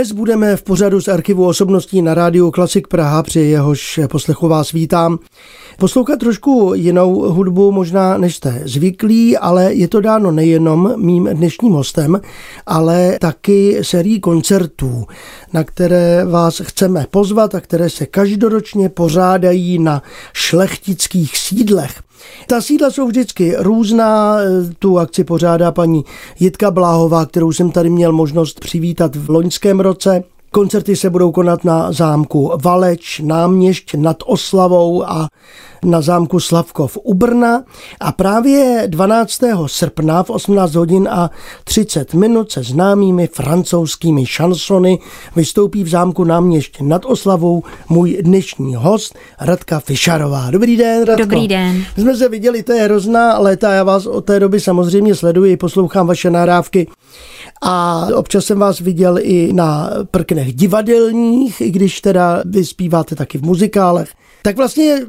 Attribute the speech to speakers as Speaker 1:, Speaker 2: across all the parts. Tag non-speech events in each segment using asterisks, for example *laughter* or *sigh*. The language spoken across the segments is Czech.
Speaker 1: Dnes budeme v pořadu z archivu osobností na rádiu Klasik Praha, při jehož poslechu vás vítám. Poslouchat trošku jinou hudbu možná než jste zvyklí, ale je to dáno nejenom mým dnešním hostem, ale taky sérií koncertů, na které vás chceme pozvat a které se každoročně pořádají na šlechtických sídlech. Ta sídla jsou vždycky různá. Tu akci pořádá paní Jitka Bláhová, kterou jsem tady měl možnost přivítat v loňském roce. Koncerty se budou konat na zámku Valeč, Náměšť nad Oslavou a na zámku Slavkov u Brna a právě 12. srpna v 18 hodin a 30 minut se známými francouzskými šansony vystoupí v zámku Náměšť nad Oslavou můj dnešní host Radka Fišarová. Dobrý den, Radko.
Speaker 2: Dobrý den.
Speaker 1: My jsme se viděli, to je hrozná léta, já vás od té doby samozřejmě sleduji, poslouchám vaše nahrávky a občas jsem vás viděl i na prknech divadelních, i když teda vy zpíváte taky v muzikálech. Tak vlastně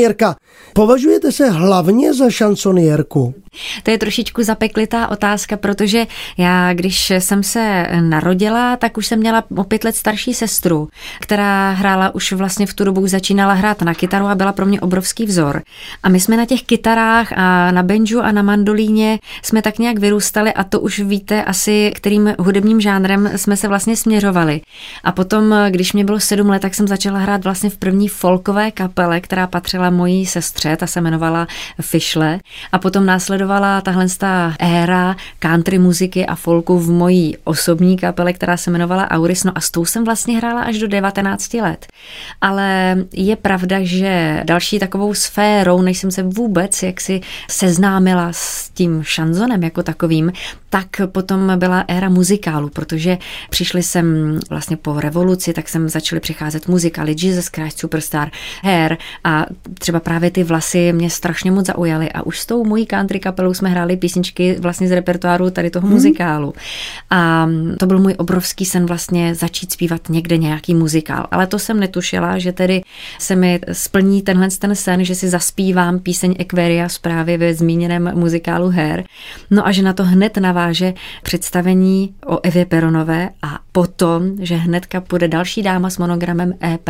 Speaker 1: šansonierka. Považujete se hlavně za šansonierku?
Speaker 2: To je trošičku zapeklitá otázka, protože já, když jsem se narodila, tak už jsem měla o pět let starší sestru, která hrála už vlastně v tu dobu začínala hrát na kytaru a byla pro mě obrovský vzor. A my jsme na těch kytarách a na banjo a na mandolíně jsme tak nějak vyrůstali a to už víte asi, kterým hudebním žánrem jsme se vlastně směřovali. A potom, když mě bylo sedm let, tak jsem začala hrát vlastně v první folkové kapele, která patřila mojí sestře, ta se jmenovala Fišle. A potom následovala tahle éra country muziky a folku v mojí osobní kapele, která se jmenovala Auris. No a s tou jsem vlastně hrála až do 19 let. Ale je pravda, že další takovou sférou, než jsem se vůbec jaksi seznámila s tím šanzonem jako takovým, tak potom byla éra muzikálu, protože přišli jsem vlastně po revoluci, tak jsem začaly přicházet muzikály Jesus Christ Superstar, Hair a třeba právě ty vlasy mě strašně moc zaujaly a už s tou mojí country kapelou jsme hráli písničky vlastně z repertoáru tady toho hmm. muzikálu. A to byl můj obrovský sen vlastně začít zpívat někde nějaký muzikál, ale to jsem netušila, že tedy se mi splní tenhle ten sen, že si zaspívám píseň Equeria právě ve zmíněném muzikálu Hair. No a že na to hned naváže představení o Evě Peronové a potom, že hnedka půjde další dáma s monogramem EP,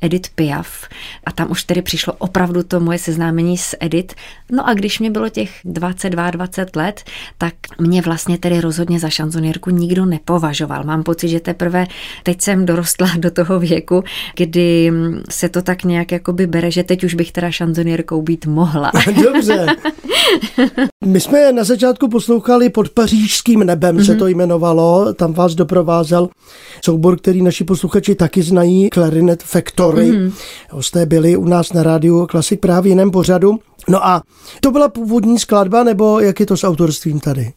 Speaker 2: Edith Piaf. A tam už tedy přišlo opravdu to moje seznámení s Edith. No a když mě bylo těch 22-20 let, tak mě vlastně tedy rozhodně za šanzonierku nikdo nepovažoval. Mám pocit, že teprve teď jsem dorostla do toho věku, kdy se to tak nějak jakoby bere, že teď už bych teda šanzonierkou být mohla. *laughs*
Speaker 1: Dobře. My jsme na začátku poslouchali pod pařížským nebem, mm-hmm. se mhm. to jmenovalo, tam vás doprovázel soubor, který naši posluchači taky znají, Clarinet Factory. Mm-hmm. Hosté byli u nás na rádiu Klasik právě jiném pořadu. No a to byla původní skladba, nebo jak je to s autorstvím tady?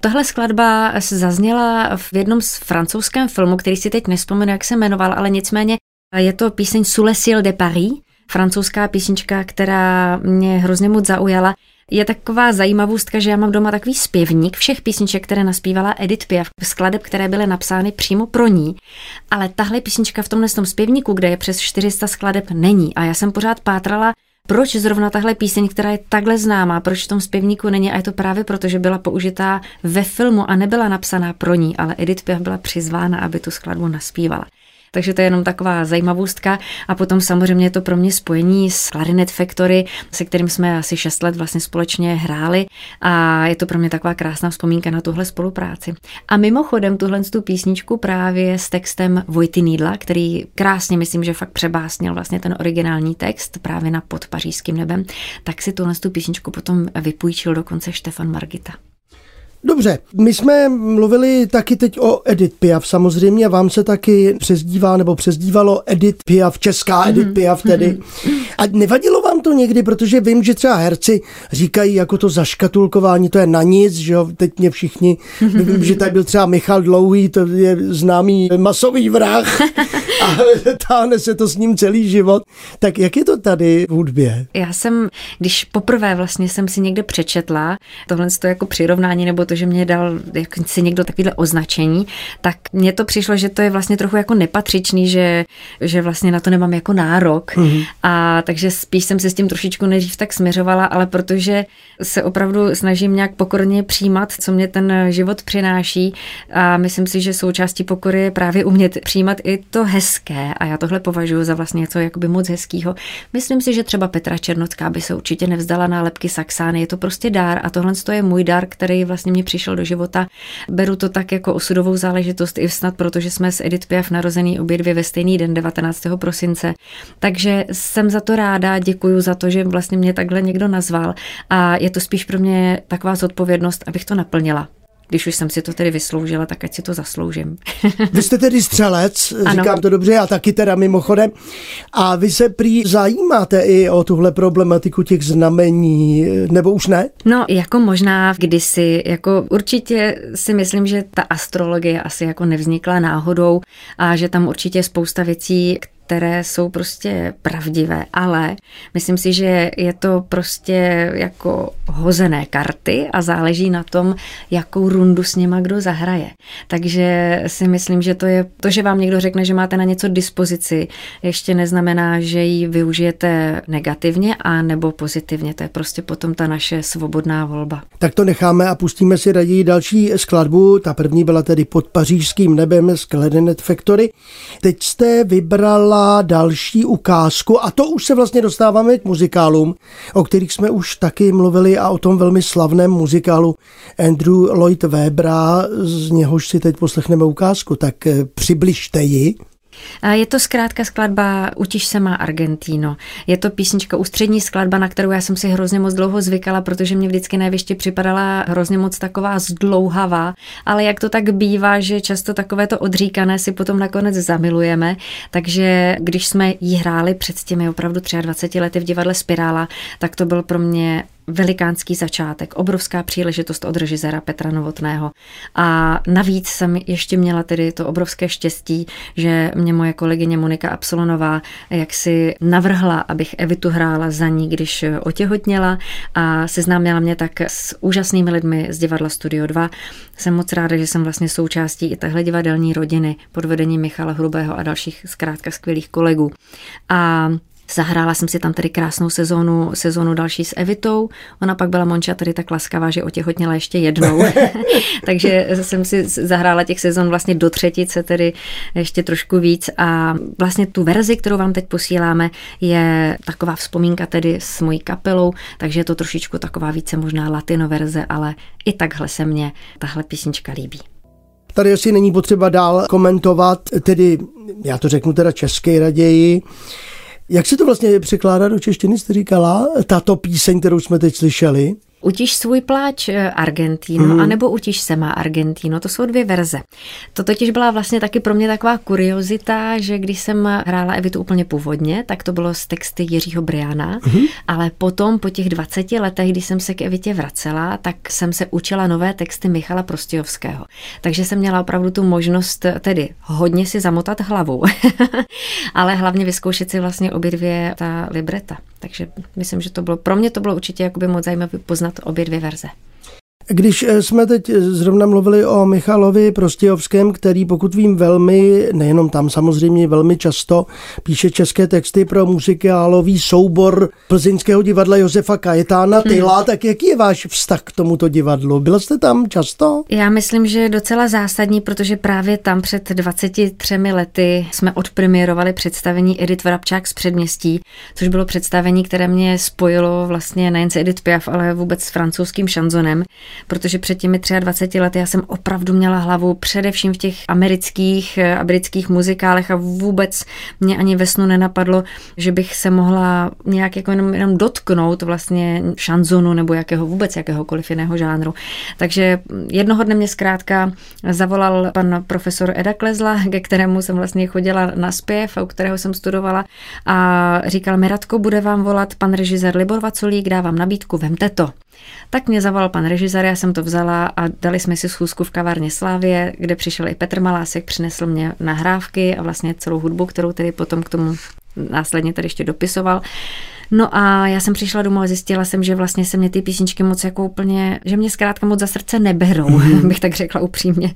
Speaker 2: Tahle skladba zazněla v jednom z francouzském filmu, který si teď nespomenu, jak se jmenoval, ale nicméně je to píseň Sous le ciel de Paris, francouzská písnička, která mě hrozně moc zaujala. Je taková zajímavostka, že já mám doma takový zpěvník všech písniček, které naspívala Edith Piaf, skladeb, které byly napsány přímo pro ní. Ale tahle písnička v tomhle tom zpěvníku, kde je přes 400 skladeb, není. A já jsem pořád pátrala, proč zrovna tahle píseň, která je takhle známá, proč v tom zpěvníku není? A je to právě proto, že byla použitá ve filmu a nebyla napsaná pro ní, ale Edith Piaf byla přizvána, aby tu skladbu naspívala. Takže to je jenom taková zajímavostka. A potom samozřejmě je to pro mě spojení s Clarinet Factory, se kterým jsme asi 6 let vlastně společně hráli a je to pro mě taková krásná vzpomínka na tuhle spolupráci. A mimochodem tuhle tu písničku právě s textem Vojty Nídla, který krásně myslím, že fakt přebásnil vlastně ten originální text právě na pod pařížským nebem, tak si tuhle tu písničku potom vypůjčil dokonce Štefan Margita.
Speaker 1: Dobře, my jsme mluvili taky teď o Edith Piaf. Samozřejmě, vám se taky přezdívá nebo přezdívalo Edith Piaf, česká Edith mm-hmm. Piaf tedy. A nevadilo vám to někdy, protože vím, že třeba herci říkají jako to zaškatulkování, to je na nic, že jo, teď mě všichni, vím, že tady byl třeba Michal Dlouhý, to je známý masový vrah *laughs* a *laughs* táhne se to s ním celý život. Tak jak je to tady v hudbě?
Speaker 2: Já jsem, když poprvé vlastně jsem si někde přečetla, tohle to jako přirovnání, nebo to, že mě dal jak si někdo takovýhle označení, tak mně to přišlo, že to je vlastně trochu jako nepatřičný, že, že vlastně na to nemám jako nárok. Mm-hmm. A takže spíš jsem se s tím trošičku nejdřív tak směřovala, ale protože se opravdu snažím nějak pokorně přijímat, co mě ten život přináší a myslím si, že součástí pokory je právě umět přijímat i to hezké a já tohle považuji za vlastně něco jakoby moc hezkého. Myslím si, že třeba Petra Černocká by se určitě nevzdala nálepky Saxány, je to prostě dár a tohle je můj dar, který vlastně mě přišel do života. Beru to tak jako osudovou záležitost i snad, protože jsme s Edith Piaf narozený obě dvě ve stejný den 19. prosince. Takže jsem za to ráda, děkuji za to, že vlastně mě takhle někdo nazval a je to spíš pro mě taková zodpovědnost, abych to naplnila když už jsem si to tedy vysloužila, tak ať si to zasloužím.
Speaker 1: Vy jste tedy střelec, ano. říkám to dobře, a taky teda mimochodem. A vy se prý zajímáte i o tuhle problematiku těch znamení, nebo už ne?
Speaker 2: No, jako možná kdysi, jako určitě si myslím, že ta astrologie asi jako nevznikla náhodou a že tam určitě je spousta věcí, které jsou prostě pravdivé, ale myslím si, že je to prostě jako hozené karty a záleží na tom, jakou rundu s něma kdo zahraje. Takže si myslím, že to je to, že vám někdo řekne, že máte na něco dispozici, ještě neznamená, že ji využijete negativně a nebo pozitivně. To je prostě potom ta naše svobodná volba.
Speaker 1: Tak to necháme a pustíme si raději další skladbu. Ta první byla tedy pod pařížským nebem z Clarinet Factory. Teď jste vybrala další ukázku a to už se vlastně dostáváme k muzikálům, o kterých jsme už taky mluvili a o tom velmi slavném muzikálu Andrew Lloyd Webera, z něhož si teď poslechneme ukázku, tak eh, přibližte ji.
Speaker 2: Je to zkrátka skladba Utiš se má Argentino. Je to písnička ústřední skladba, na kterou já jsem si hrozně moc dlouho zvykala, protože mě vždycky na připadala hrozně moc taková zdlouhavá, ale jak to tak bývá, že často takové to odříkané si potom nakonec zamilujeme, takže když jsme ji hráli před těmi opravdu 23 lety v divadle Spirála, tak to byl pro mě velikánský začátek, obrovská příležitost od režiséra Petra Novotného. A navíc jsem ještě měla tedy to obrovské štěstí, že mě moje kolegyně Monika Absolonová jak si navrhla, abych Evitu hrála za ní, když otěhotněla a seznámila mě tak s úžasnými lidmi z divadla Studio 2. Jsem moc ráda, že jsem vlastně součástí i téhle divadelní rodiny pod vedením Michala Hrubého a dalších zkrátka skvělých kolegů. A Zahrála jsem si tam tedy krásnou sezónu, sezónu další s Evitou. Ona pak byla Monča tedy tak laskavá, že otěhotněla ještě jednou. *laughs* *laughs* Takže jsem si zahrála těch sezon vlastně do třetice, tedy ještě trošku víc. A vlastně tu verzi, kterou vám teď posíláme, je taková vzpomínka tedy s mojí kapelou, takže je to trošičku taková více možná latino verze, ale i takhle se mně tahle písnička líbí.
Speaker 1: Tady asi není potřeba dál komentovat, tedy já to řeknu teda česky raději. Jak se to vlastně překládá do češtiny, jste říkala, tato píseň, kterou jsme teď slyšeli?
Speaker 2: Utiš svůj pláč eh, Argentíno, mm. anebo Utiš se má Argentíno, to jsou dvě verze. To totiž byla vlastně taky pro mě taková kuriozita, že když jsem hrála Evitu úplně původně, tak to bylo z texty Jiřího Briana, mm. ale potom po těch 20 letech, když jsem se k Evitě vracela, tak jsem se učila nové texty Michala Prostějovského. Takže jsem měla opravdu tu možnost tedy hodně si zamotat hlavu, *laughs* ale hlavně vyzkoušet si vlastně obě dvě ta libreta. Takže myslím, že to bylo, pro mě to bylo určitě jakoby moc zajímavé poznat obě dvě verze.
Speaker 1: Když eh, jsme teď eh, zrovna mluvili o Michalovi Prostějovském, který pokud vím velmi, nejenom tam samozřejmě velmi často, píše české texty pro muzikálový soubor plzeňského divadla Josefa Kajetána Tyla, hmm. tak jaký je váš vztah k tomuto divadlu? Byl jste tam často?
Speaker 2: Já myslím, že je docela zásadní, protože právě tam před 23 lety jsme odpremierovali představení Edith Vrabčák z předměstí, což bylo představení, které mě spojilo vlastně nejen s Edith Piaf, ale vůbec s francouzským šanzonem protože před těmi 23 lety já jsem opravdu měla hlavu především v těch amerických a eh, britských muzikálech a vůbec mě ani ve snu nenapadlo, že bych se mohla nějak jako jenom, jenom dotknout vlastně šanzonu nebo jakého vůbec jakéhokoliv jiného žánru. Takže jednoho dne mě zkrátka zavolal pan profesor Eda Klezla, ke kterému jsem vlastně chodila na zpěv a u kterého jsem studovala a říkal mi, Radko, bude vám volat pan režisér Libor Vaculík, dávám nabídku, vemte to. Tak mě zavolal pan režisér, já jsem to vzala a dali jsme si schůzku v kavárně Slávě, kde přišel i Petr Malásek, přinesl mě nahrávky a vlastně celou hudbu, kterou tedy potom k tomu následně tady ještě dopisoval. No a já jsem přišla domů a zjistila jsem, že vlastně se mě ty písničky moc jako úplně, že mě zkrátka moc za srdce neberou, mm-hmm. *laughs* bych tak řekla upřímně.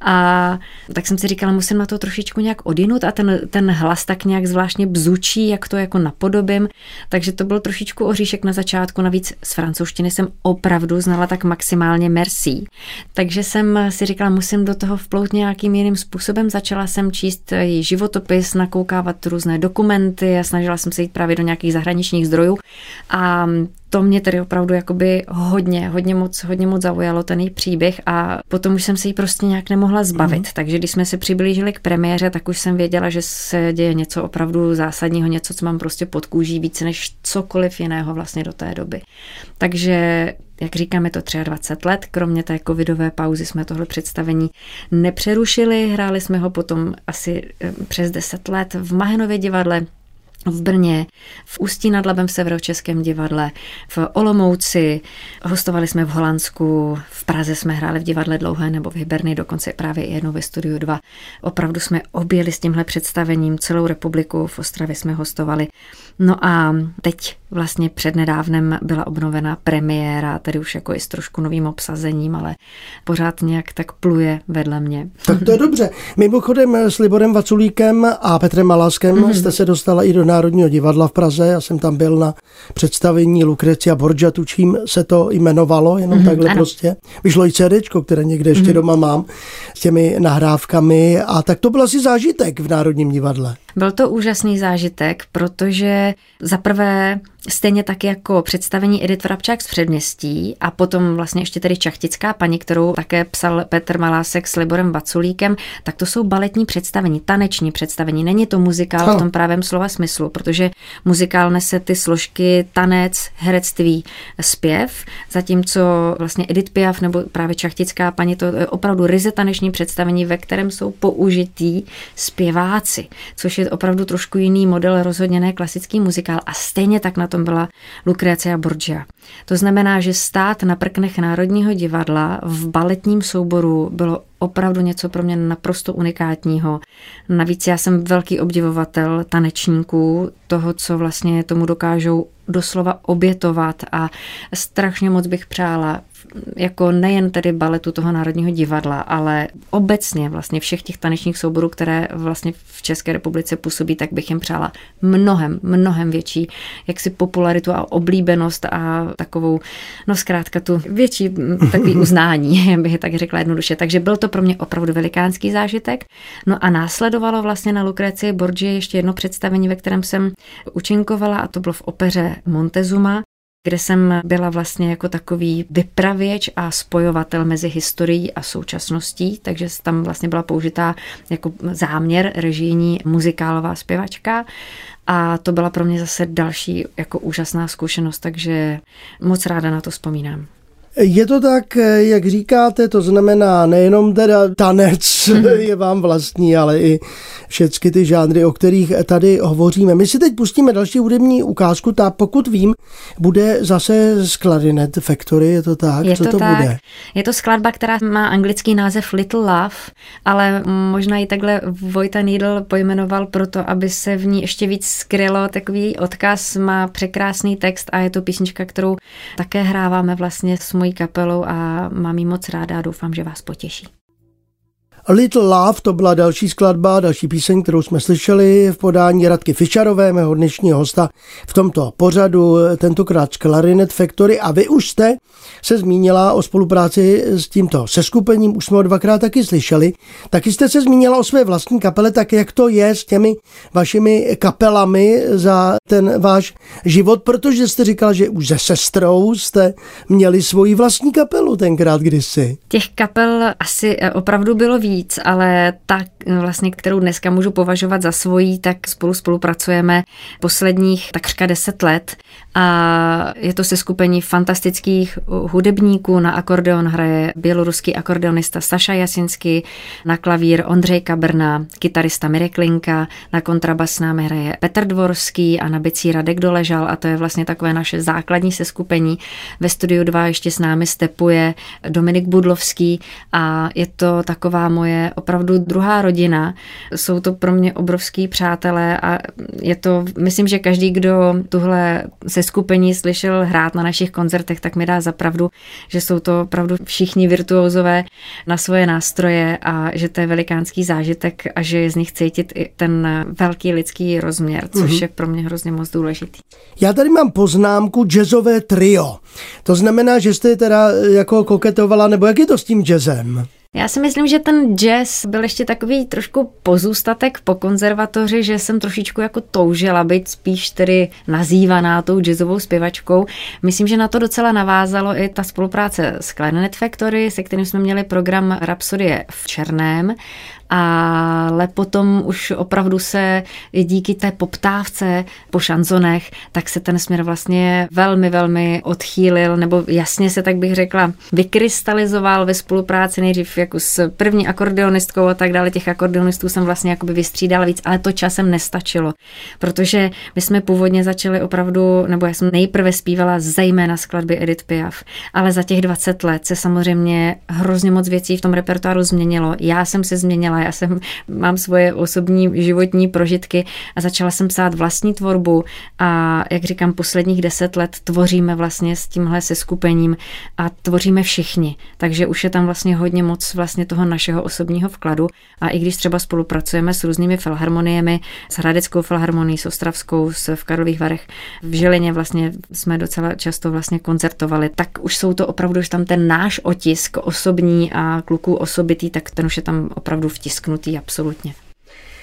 Speaker 2: A tak jsem si říkala, musím na to trošičku nějak odinut a ten, ten hlas tak nějak zvláštně bzučí, jak to jako napodobím. Takže to byl trošičku oříšek na začátku. Navíc z francouzštiny jsem opravdu znala tak maximálně merci. Takže jsem si říkala, musím do toho vplout nějakým jiným způsobem. Začala jsem číst její životopis, nakoukávat různé dokumenty a snažila jsem se jít právě do nějakých zahraničních zdrojů. A to mě tedy opravdu jakoby hodně, hodně moc, hodně moc zaujalo ten její příběh a potom už jsem se jí prostě nějak nemohla zbavit. Mm. Takže když jsme se přiblížili k premiéře, tak už jsem věděla, že se děje něco opravdu zásadního, něco, co mám prostě pod kůží více než cokoliv jiného vlastně do té doby. Takže jak říkám, je to 23 let, kromě té covidové pauzy jsme tohle představení nepřerušili, hráli jsme ho potom asi eh, přes 10 let v Mahenově divadle, v Brně, v Ústí nad Labem v Severočeském divadle, v Olomouci, hostovali jsme v Holandsku, v Praze jsme hráli v divadle Dlouhé nebo v Hyberny, dokonce právě i jednou ve Studiu 2. Opravdu jsme objeli s tímhle představením celou republiku, v Ostravě jsme hostovali. No a teď vlastně přednedávnem byla obnovena premiéra, tedy už jako i s trošku novým obsazením, ale pořád nějak tak pluje vedle mě.
Speaker 1: Tak to je *laughs* dobře. Mimochodem s Liborem Vaculíkem a Petrem Maláskem mm-hmm. jste se dostala i do Národního divadla v Praze. Já jsem tam byl na představení Lucrecia Borgia, tučím se to jmenovalo, jenom mm-hmm, takhle ano. prostě. Vyšlo i CD, které někde ještě mm-hmm. doma mám, s těmi nahrávkami a tak to byl asi zážitek v Národním divadle.
Speaker 2: Byl to úžasný zážitek, protože za prvé Stejně tak jako představení Edith Vrabčák z předměstí a potom vlastně ještě tedy Čachtická paní, kterou také psal Petr Malásek s Liborem Vaculíkem, tak to jsou baletní představení, taneční představení. Není to muzikál v tom právém slova smyslu, protože muzikál nese ty složky tanec, herectví, zpěv, zatímco vlastně Edith Piaf nebo právě Čachtická paní, to je opravdu ryze taneční představení, ve kterém jsou použitý zpěváci, což je opravdu trošku jiný model, rozhodně ne klasický muzikál a stejně tak na tom byla Lucrecia Borgia. To znamená, že stát na prknech Národního divadla v baletním souboru bylo opravdu něco pro mě naprosto unikátního. Navíc já jsem velký obdivovatel tanečníků, toho, co vlastně tomu dokážou doslova obětovat a strašně moc bych přála jako nejen tedy baletu toho Národního divadla, ale obecně vlastně všech těch tanečních souborů, které vlastně v České republice působí, tak bych jim přála mnohem, mnohem větší jaksi popularitu a oblíbenost a takovou, no zkrátka tu větší takový *laughs* uznání, bych tak řekla jednoduše. Takže byl to pro mě opravdu velikánský zážitek. No a následovalo vlastně na Lukreci Borgi ještě jedno představení, ve kterém jsem učinkovala a to bylo v opeře Montezuma, kde jsem byla vlastně jako takový vypravěč a spojovatel mezi historií a současností, takže tam vlastně byla použitá jako záměr režijní muzikálová zpěvačka a to byla pro mě zase další jako úžasná zkušenost, takže moc ráda na to vzpomínám.
Speaker 1: Je to tak, jak říkáte, to znamená nejenom teda tanec je vám vlastní, ale i všechny ty žánry, o kterých tady hovoříme. My si teď pustíme další hudební ukázku, ta pokud vím, bude zase z Clarinet Factory, je to tak?
Speaker 2: Je
Speaker 1: Co
Speaker 2: to,
Speaker 1: to
Speaker 2: tak.
Speaker 1: bude?
Speaker 2: Je to skladba, která má anglický název Little Love, ale možná ji takhle Vojta Needle pojmenoval proto, aby se v ní ještě víc skrylo takový odkaz, má překrásný text a je to písnička, kterou také hráváme vlastně s mojí kapelou a mám ji moc ráda a doufám, že vás potěší.
Speaker 1: Little Love to byla další skladba, další píseň, kterou jsme slyšeli v podání Radky Fischerové, mého dnešního hosta v tomto pořadu, tentokrát z Clarinet Factory. A vy už jste se zmínila o spolupráci s tímto seskupením, už jsme ho dvakrát taky slyšeli. Taky jste se zmínila o své vlastní kapele, tak jak to je s těmi vašimi kapelami za ten váš život, protože jste říkala, že už se sestrou jste měli svoji vlastní kapelu tenkrát kdysi.
Speaker 2: Těch kapel asi opravdu bylo víc víc, ale tak vlastně, kterou dneska můžu považovat za svojí, tak spolu spolupracujeme posledních takřka deset let a je to seskupení fantastických hudebníků. Na akordeon hraje běloruský akordeonista Saša Jasinsky, na klavír Ondřej Kabrna, kytarista Mirek Linka, na kontrabas s námi hraje Petr Dvorský a na bicí Radek Doležal a to je vlastně takové naše základní seskupení. Ve studiu 2 ještě s námi stepuje Dominik Budlovský a je to taková moje opravdu druhá rodina. Jsou to pro mě obrovský přátelé a je to, myslím, že každý, kdo tuhle seskupení slyšel hrát na našich koncertech, tak mi dá zapravdu, že jsou to opravdu všichni virtuózové na svoje nástroje a že to je velikánský zážitek a že je z nich cítit i ten velký lidský rozměr, což mm-hmm. je pro mě hrozně moc důležitý.
Speaker 1: Já tady mám poznámku jazzové trio. To znamená, že jste teda jako koketovala, nebo jak je to s tím jazzem?
Speaker 2: Já si myslím, že ten jazz byl ještě takový trošku pozůstatek po konzervatoři, že jsem trošičku jako toužila být spíš tedy nazývaná tou jazzovou zpěvačkou. Myslím, že na to docela navázalo i ta spolupráce s Clarinet Factory, se kterým jsme měli program Rapsodie v Černém ale potom už opravdu se díky té poptávce po šanzonech, tak se ten směr vlastně velmi, velmi odchýlil, nebo jasně se tak bych řekla, vykrystalizoval ve spolupráci nejdřív jako s první akordeonistkou a tak dále. Těch akordeonistů jsem vlastně jakoby vystřídala víc, ale to časem nestačilo, protože my jsme původně začali opravdu, nebo já jsem nejprve zpívala zejména skladby Edith Piaf, ale za těch 20 let se samozřejmě hrozně moc věcí v tom repertoáru změnilo. Já jsem se změnila, já jsem, mám svoje osobní životní prožitky a začala jsem psát vlastní tvorbu a jak říkám, posledních deset let tvoříme vlastně s tímhle seskupením a tvoříme všichni, takže už je tam vlastně hodně moc vlastně toho našeho osobního vkladu a i když třeba spolupracujeme s různými filharmoniemi, s Hradeckou filharmonií, s Ostravskou, s v Karlových Varech, v Žilině vlastně jsme docela často vlastně koncertovali, tak už jsou to opravdu už tam ten náš otisk osobní a kluků osobitý, tak ten už je tam opravdu vtisk stisknutý absolutně.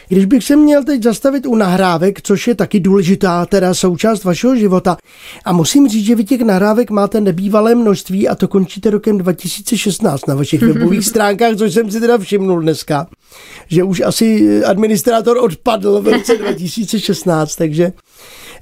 Speaker 1: Když bych se měl teď zastavit u nahrávek, což je taky důležitá teda součást vašeho života, a musím říct, že vy těch nahrávek máte nebývalé množství a to končíte rokem 2016 na vašich *laughs* webových stránkách, což jsem si teda všimnul dneska, že už asi administrátor odpadl v roce *laughs* 2016, takže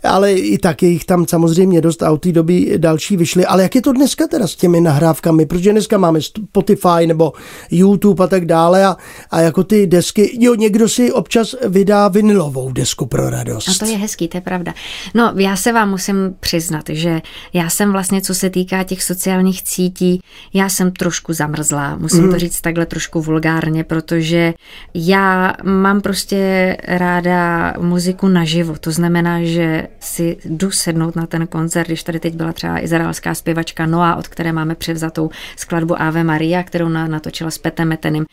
Speaker 1: ale i tak je jich tam samozřejmě dost a od té doby další vyšly. Ale jak je to dneska teda s těmi nahrávkami? Protože dneska máme Spotify nebo YouTube a tak dále a, a jako ty desky, jo, někdo si občas vydá vinilovou desku pro radost.
Speaker 2: A to je hezký, to je pravda. No, já se vám musím přiznat, že já jsem vlastně, co se týká těch sociálních cítí, já jsem trošku zamrzlá, musím mm. to říct takhle trošku vulgárně, protože já mám prostě ráda muziku naživo, to znamená, že si jdu sednout na ten koncert, když tady teď byla třeba izraelská zpěvačka Noa, od které máme převzatou skladbu Ave Maria, kterou natočila s Petem Metenem.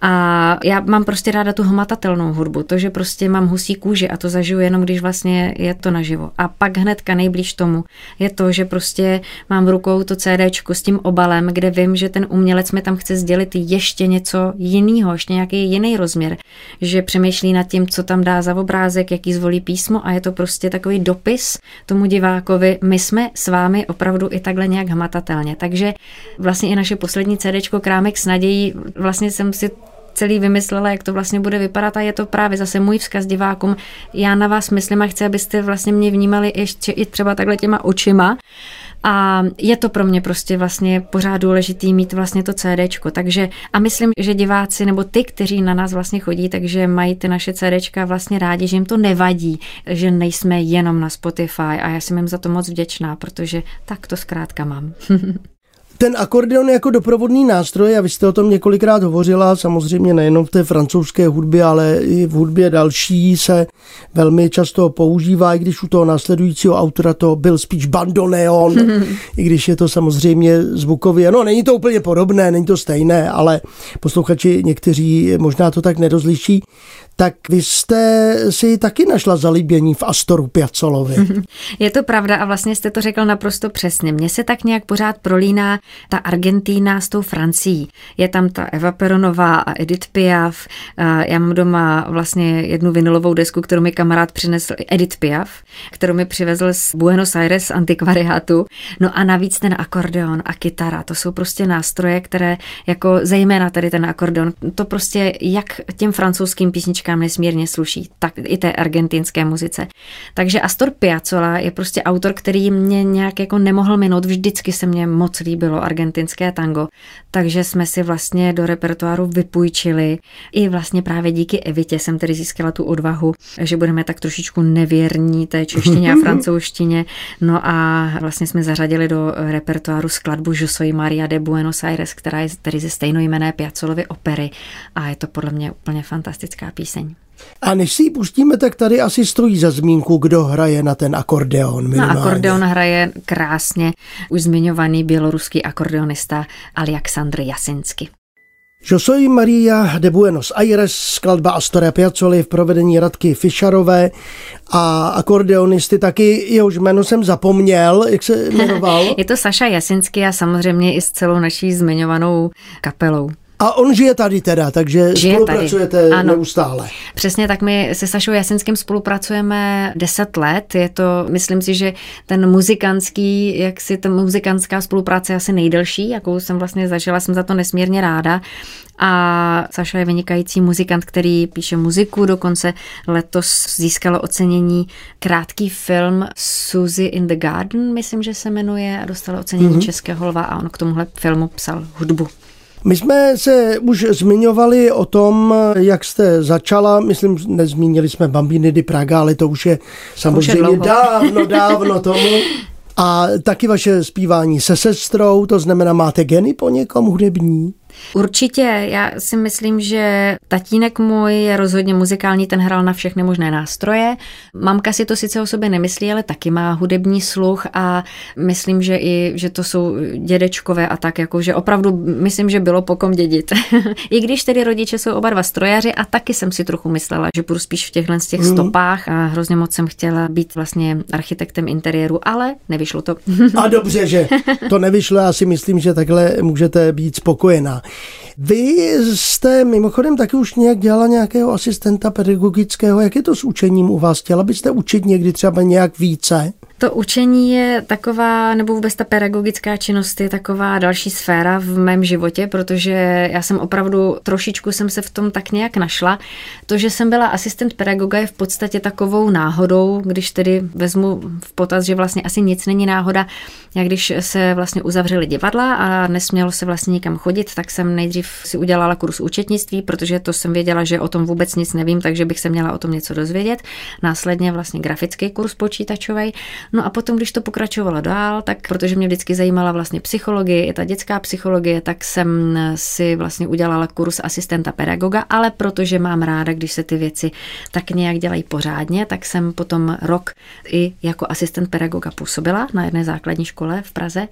Speaker 2: A já mám prostě ráda tu hmatatelnou hudbu, to, že prostě mám husí kůži a to zažiju jenom, když vlastně je to naživo. A pak hnedka nejblíž tomu je to, že prostě mám v rukou to CDčko s tím obalem, kde vím, že ten umělec mi tam chce sdělit ještě něco jiného, ještě nějaký jiný rozměr, že přemýšlí nad tím, co tam dá za obrázek, jaký zvolí písmo a je to prostě takový dopis tomu divákovi, my jsme s vámi opravdu i takhle nějak hmatatelně. Takže vlastně i naše poslední CD Krámek s nadějí, vlastně jsem si celý vymyslela, jak to vlastně bude vypadat a je to právě zase můj vzkaz divákům. Já na vás myslím a chci, abyste vlastně mě vnímali ještě i třeba takhle těma očima, a je to pro mě prostě vlastně pořád důležitý mít vlastně to CDčko. Takže a myslím, že diváci nebo ty, kteří na nás vlastně chodí, takže mají ty naše CDčka vlastně rádi, že jim to nevadí, že nejsme jenom na Spotify a já jsem jim za to moc vděčná, protože tak to zkrátka mám. *laughs*
Speaker 1: Ten akordeon jako doprovodný nástroj, a vy jste o tom několikrát hovořila, samozřejmě nejenom v té francouzské hudbě, ale i v hudbě další se velmi často používá, i když u toho následujícího autora to byl spíš bandoneon, *laughs* i když je to samozřejmě zvukově, no není to úplně podobné, není to stejné, ale posluchači někteří možná to tak nerozliší tak vy jste si taky našla zalíbění v Astoru Piazzolovi. *laughs*
Speaker 2: Je to pravda a vlastně jste to řekl naprosto přesně. Mně se tak nějak pořád prolíná ta Argentína s tou Francií. Je tam ta Eva Peronová a Edith Piaf. Já mám doma vlastně jednu vinilovou desku, kterou mi kamarád přinesl, Edith Piaf, kterou mi přivezl z Buenos Aires antikvariátu. No a navíc ten akordeon a kytara, to jsou prostě nástroje, které jako zejména tady ten akordeon, to prostě jak těm francouzským písničkám nesmírně sluší, tak i té argentinské muzice. Takže Astor Piazzolla je prostě autor, který mě nějak jako nemohl minout, vždycky se mně moc líbilo argentinské tango, takže jsme si vlastně do repertoáru vypůjčili. I vlastně právě díky Evitě jsem tedy získala tu odvahu, že budeme tak trošičku nevěrní té češtině a *laughs* francouzštině, no a vlastně jsme zařadili do repertoáru skladbu Je soy Maria de Buenos Aires, která je tedy ze stejnojmené Piazzolovy opery. A je to podle mě úplně fantastická píseň.
Speaker 1: A než si ji pustíme, tak tady asi stojí za zmínku, kdo hraje na ten akordeon.
Speaker 2: Minimálně. Na akordeon hraje krásně už zmiňovaný běloruský akordeonista Aleksandr Jasinsky.
Speaker 1: Yo soy Maria de Buenos Aires, skladba Astoria Piazzoli v provedení Radky Fischerové a akordeonisty taky, jehož jméno jsem zapomněl, jak se *laughs* jmenoval.
Speaker 2: Je to Saša Jasinsky a samozřejmě i s celou naší zmiňovanou kapelou.
Speaker 1: A on žije tady teda, takže žije spolupracujete tady. Ano. neustále.
Speaker 2: Přesně tak my se Sašou Jasinským spolupracujeme deset let. Je to, myslím si, že ten muzikantský, jak si ta muzikantská spolupráce je asi nejdelší, jakou jsem vlastně zažila, jsem za to nesmírně ráda. A Saša je vynikající muzikant, který píše muziku, dokonce letos získalo ocenění krátký film Suzy in the Garden, myslím, že se jmenuje, a dostala ocenění mm-hmm. Českého lva a on k tomuhle filmu psal hudbu.
Speaker 1: My jsme se už zmiňovali o tom, jak jste začala, myslím, nezmínili jsme Bambiny di Praga, ale to už je samozřejmě už je dávno, *laughs* dávno tomu. A taky vaše zpívání se sestrou, to znamená, máte geny po někom hudební?
Speaker 2: Určitě, já si myslím, že tatínek můj je rozhodně muzikální, ten hrál na všechny možné nástroje. Mamka si to sice o sobě nemyslí, ale taky má hudební sluch a myslím, že i, že to jsou dědečkové a tak, jako, že opravdu myslím, že bylo pokom dědit. *laughs* I když tedy rodiče jsou oba dva strojaři a taky jsem si trochu myslela, že budu spíš v těchhle z těch mm. stopách a hrozně moc jsem chtěla být vlastně architektem interiéru, ale nevyšlo to.
Speaker 1: a dobře, že to nevyšlo, já si myslím, že takhle můžete být spokojená. Vy jste mimochodem taky už nějak dělala nějakého asistenta pedagogického. Jak je to s učením u vás? Chtěla byste učit někdy třeba nějak více?
Speaker 2: To učení je taková, nebo vůbec ta pedagogická činnost je taková další sféra v mém životě, protože já jsem opravdu trošičku jsem se v tom tak nějak našla. To, že jsem byla asistent pedagoga je v podstatě takovou náhodou, když tedy vezmu v potaz, že vlastně asi nic není náhoda. Já když se vlastně uzavřeli divadla a nesmělo se vlastně nikam chodit, tak jsem nejdřív si udělala kurz účetnictví, protože to jsem věděla, že o tom vůbec nic nevím, takže bych se měla o tom něco dozvědět. Následně vlastně grafický kurz počítačový. No a potom, když to pokračovalo dál, tak protože mě vždycky zajímala vlastně psychologie, i ta dětská psychologie, tak jsem si vlastně udělala kurz asistenta pedagoga, ale protože mám ráda, když se ty věci tak nějak dělají pořádně, tak jsem potom rok i jako asistent pedagoga působila na jedné základní škole v Praze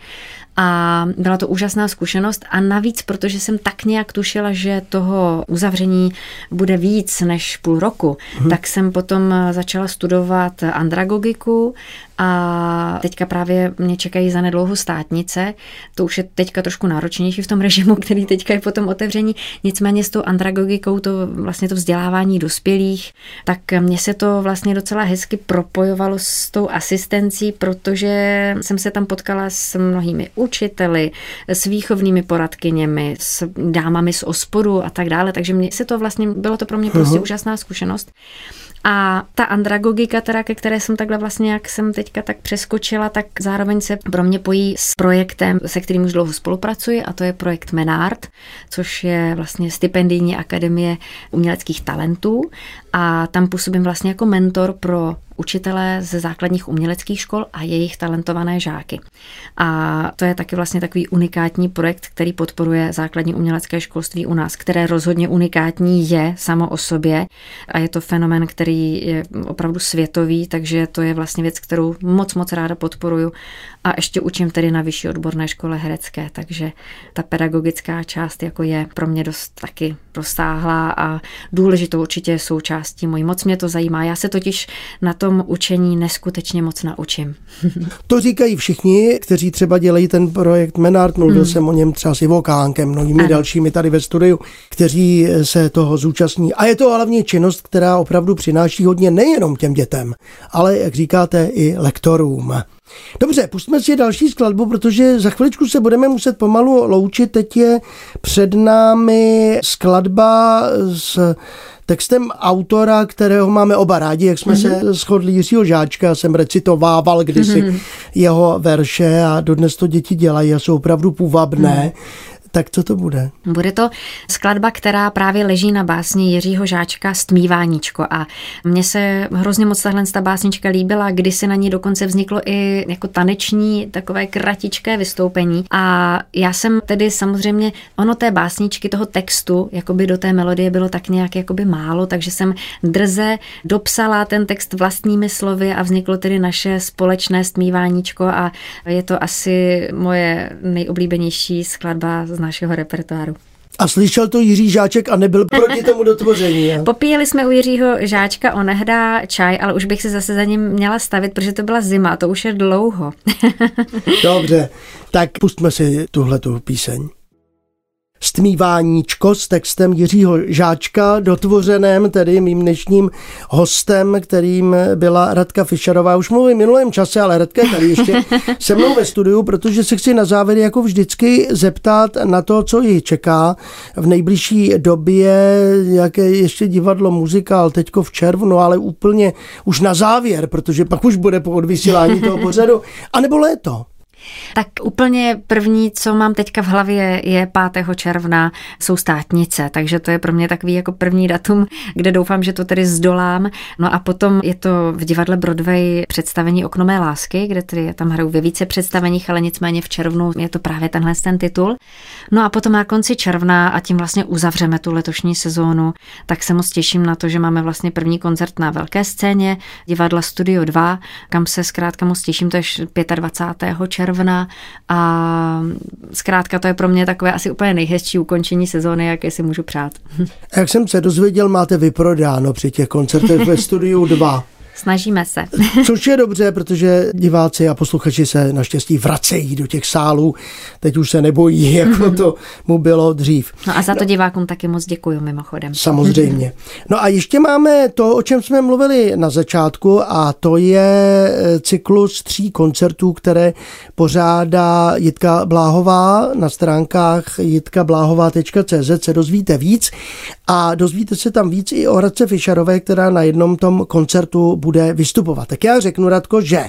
Speaker 2: a byla to úžasná zkušenost a navíc, protože jsem tak nějak tušila, že toho uzavření bude víc než půl roku, hmm. tak jsem potom začala studovat andragogiku a teďka právě mě čekají za nedlouho státnice. To už je teďka trošku náročnější v tom režimu, který teďka je potom otevření. Nicméně s tou andragogikou, to vlastně to vzdělávání dospělých, tak mně se to vlastně docela hezky propojovalo s tou asistencí, protože jsem se tam potkala s mnohými učiteli, s výchovnými poradkyněmi, s dámami z osporu a tak dále. Takže mě se to vlastně, bylo to pro mě prostě uh-huh. úžasná zkušenost. A ta andragogika, teda, ke které jsem takhle vlastně, jak jsem teďka tak přeskočila, tak zároveň se pro mě pojí s projektem, se kterým už dlouho spolupracuji, a to je projekt Menard, což je vlastně stipendijní akademie uměleckých talentů. A tam působím vlastně jako mentor pro učitelé ze základních uměleckých škol a jejich talentované žáky. A to je taky vlastně takový unikátní projekt, který podporuje základní umělecké školství u nás, které rozhodně unikátní je samo o sobě a je to fenomen, který je opravdu světový, takže to je vlastně věc, kterou moc, moc ráda podporuju a ještě učím tedy na vyšší odborné škole herecké, takže ta pedagogická část jako je pro mě dost taky rozsáhlá a důležitou určitě součástí mojí. Moc mě to zajímá. Já se totiž na tom učení neskutečně moc naučím. *laughs*
Speaker 1: to říkají všichni, kteří třeba dělají ten projekt Menard, mluvil mm. jsem o něm třeba s Ivo Kánkem, mnohými ano. dalšími tady ve studiu, kteří se toho zúčastní. A je to hlavně činnost, která opravdu přináší hodně nejenom těm dětem, ale, jak říkáte, i lektorům. Dobře, pustíme si další skladbu, protože za chviličku se budeme muset pomalu loučit. Teď je před námi skladba s textem autora, kterého máme oba rádi, jak jsme mm-hmm. se shodli Jiřího Žáčka, jsem recitovával kdysi mm-hmm. jeho verše a dodnes to děti dělají a jsou opravdu půvabné. Mm. Tak co to bude?
Speaker 2: Bude to skladba, která právě leží na básni Jiřího Žáčka Stmíváníčko. A mně se hrozně moc tahle ta básnička líbila, kdy se na ní dokonce vzniklo i jako taneční takové kratičké vystoupení. A já jsem tedy samozřejmě, ono té básničky, toho textu, jakoby do té melodie bylo tak nějak jakoby málo, takže jsem drze dopsala ten text vlastními slovy a vzniklo tedy naše společné stmíváníčko a je to asi moje nejoblíbenější skladba z našeho repertoáru.
Speaker 1: A slyšel to Jiří Žáček a nebyl proti *laughs* tomu dotvoření.
Speaker 2: Popíjeli jsme u Jiřího Žáčka onehdá čaj, ale už bych se zase za ním měla stavit, protože to byla zima a to už je dlouho. *laughs*
Speaker 1: Dobře, tak pustme si tuhle píseň. Stmíváníčko s textem Jiřího Žáčka, dotvořeném tedy mým dnešním hostem, kterým byla Radka Fischerová. Už mluvím v minulém čase, ale Radka je tady ještě se mnou ve studiu, protože se chci na závěr jako vždycky zeptat na to, co ji čeká v nejbližší době, jaké ještě divadlo, muzikál, teďko v červnu, ale úplně už na závěr, protože pak už bude po odvysílání toho pořadu, anebo léto.
Speaker 2: Tak úplně první, co mám teďka v hlavě, je 5. června, jsou státnice, takže to je pro mě takový jako první datum, kde doufám, že to tedy zdolám. No a potom je to v divadle Broadway představení Okno mé lásky, kde tedy tam hraju ve více představeních, ale nicméně v červnu je to právě tenhle ten titul. No a potom na konci června a tím vlastně uzavřeme tu letošní sezónu, tak se moc těším na to, že máme vlastně první koncert na velké scéně divadla Studio 2, kam se zkrátka moc těším, to je 25. června června a zkrátka to je pro mě takové asi úplně nejhezčí ukončení sezóny, jaké si můžu přát.
Speaker 1: Jak jsem se dozvěděl, máte vyprodáno při těch koncertech ve *laughs* studiu 2.
Speaker 2: Snažíme se. *laughs*
Speaker 1: Což je dobře, protože diváci a posluchači se naštěstí vracejí do těch sálů. Teď už se nebojí, *laughs* jako to mu bylo dřív.
Speaker 2: No a za to divákům taky moc děkuji mimochodem.
Speaker 1: Samozřejmě. *laughs* No a ještě máme to, o čem jsme mluvili na začátku a to je eh, cyklus tří koncertů, které pořádá Jitka Bláhová na stránkách jitkabláhová.cz se dozvíte víc a dozvíte se tam víc i o Radce Fischerové, která na jednom tom koncertu bude vystupovat. Tak já řeknu, Radko, že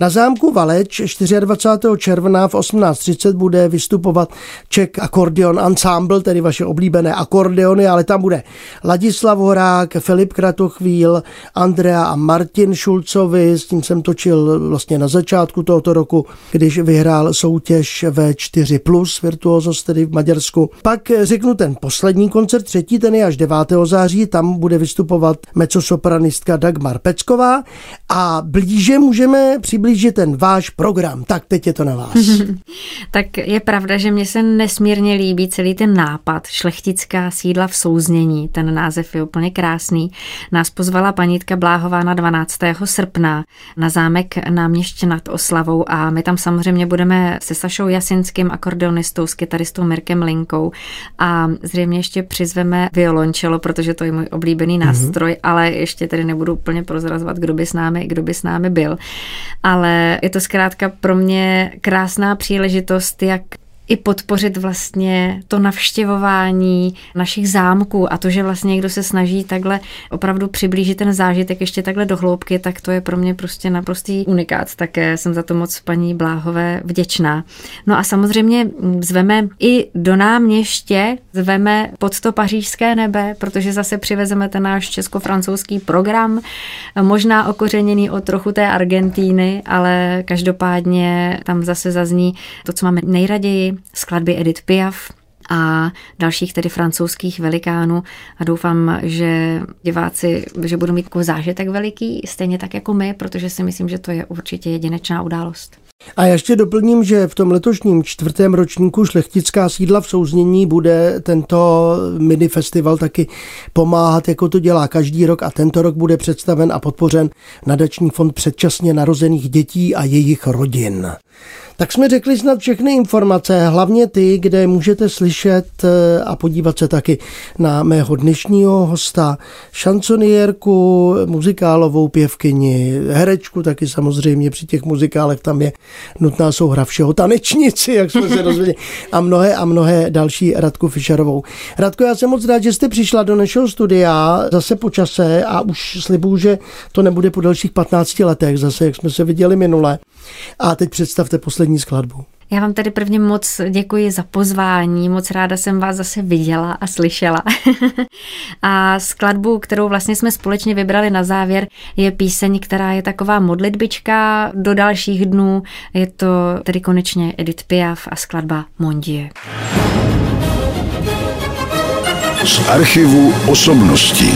Speaker 1: na zámku Valeč 24. června v 18.30 bude vystupovat Czech Accordion Ensemble, tedy vaše oblíbené akordeony, ale tam bude Ladislav Horák, Filip Kratochvíl, Andrea a Martin Šulcovi, s tím jsem točil vlastně na začátku tohoto roku, když vyhrál soutěž V4+, plus virtuózos tedy v Maďarsku. Pak řeknu ten poslední koncert, třetí, ten je až 9. září, tam bude vystupovat mecosopranistka Dagmar Pecková a blíže můžeme přiblížit ten váš program. Tak teď je to na vás. *laughs*
Speaker 2: tak je pravda, že mně se nesmírně líbí celý ten nápad šlechtická sídla v souznění. Ten název je úplně krásný. Nás pozvala panítka Bláhová na 12. srpna na zámek náměště nad Oslavou a my tam samozřejmě budeme se Sašou Jasinským, akordeonistou, s kytaristou Mirkem Linkou a zřejmě ještě přizveme violončelo, protože to je můj oblíbený mhm. nástroj, mm-hmm. ale ještě tedy nebudu úplně prozrazovat, kdo by s námi, kdo by s námi byl. Ale je to zkrátka pro mě krásná příležitost, jak i podpořit vlastně to navštěvování našich zámků a to, že vlastně někdo se snaží takhle opravdu přiblížit ten zážitek ještě takhle do hloubky, tak to je pro mě prostě naprostý unikát. Také jsem za to moc paní Bláhové vděčná. No a samozřejmě zveme i do náměště, zveme pod to pařížské nebe, protože zase přivezeme ten náš česko-francouzský program, možná okořeněný o trochu té Argentíny, ale každopádně tam zase zazní to, co máme nejraději, skladby Edith Piaf, a dalších tedy francouzských velikánů a doufám, že diváci, že budou mít zážitek veliký, stejně tak jako my, protože si myslím, že to je určitě jedinečná událost.
Speaker 1: A ještě doplním, že v tom letošním čtvrtém ročníku Šlechtická sídla v souznění bude tento mini festival taky pomáhat, jako to dělá každý rok a tento rok bude představen a podpořen nadační fond předčasně narozených dětí a jejich rodin. Tak jsme řekli snad všechny informace, hlavně ty, kde můžete slyšet eh, a podívat se taky na mého dnešního hosta, šansonierku, muzikálovou pěvkyni, herečku taky samozřejmě při těch muzikálech tam je nutná souhra všeho, tanečnici, jak jsme se *laughs* dozvěděli, a mnohé a mnohé další Radku Fischerovou. Radko, já jsem moc rád, že jste přišla do našeho studia zase po čase a už slibuju, že to nebude po dalších 15 letech, zase jak jsme se viděli minule. A teď představte poslední skladbu.
Speaker 2: Já vám tedy prvně moc děkuji za pozvání, moc ráda jsem vás zase viděla a slyšela. *laughs* a skladbu, kterou vlastně jsme společně vybrali na závěr, je píseň, která je taková modlitbička do dalších dnů. Je to tedy konečně Edith Piaf a skladba Mondie.
Speaker 3: Z archivu osobností.